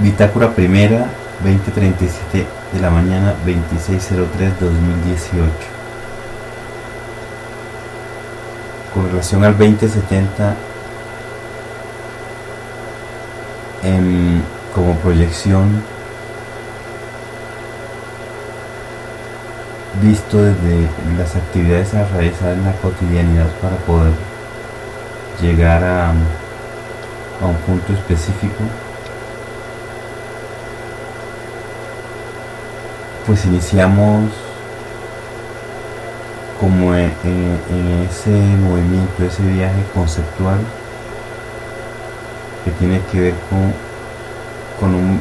Bitácora primera, 20.37 de la mañana, 26.03.2018. Con relación al 2070, en, como proyección, visto desde las actividades a realizar en la cotidianidad para poder llegar a, a un punto específico, pues iniciamos como en, ese movimiento, ese viaje conceptual que tiene que ver con, con, un,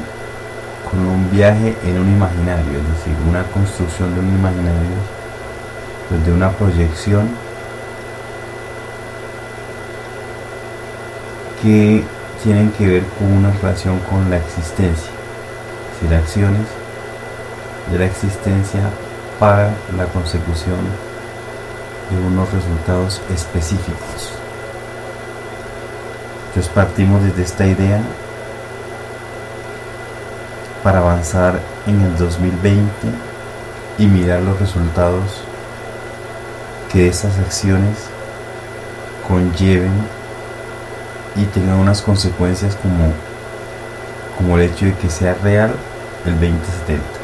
con un viaje en un imaginario, es decir, una construcción de un imaginario, pues de una proyección que tienen que ver con una relación con la existencia, es decir, acciones de la existencia para la consecución de unos resultados específicos. Entonces partimos desde esta idea para avanzar en el 2020 y mirar los resultados que esas acciones conlleven y tengan unas consecuencias como, como el hecho de que sea real el 2070.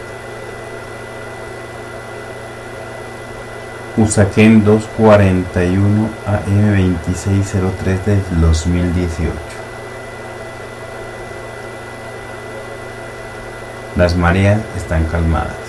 Usaquén 241 AM2603 del 2018. Las mareas están calmadas.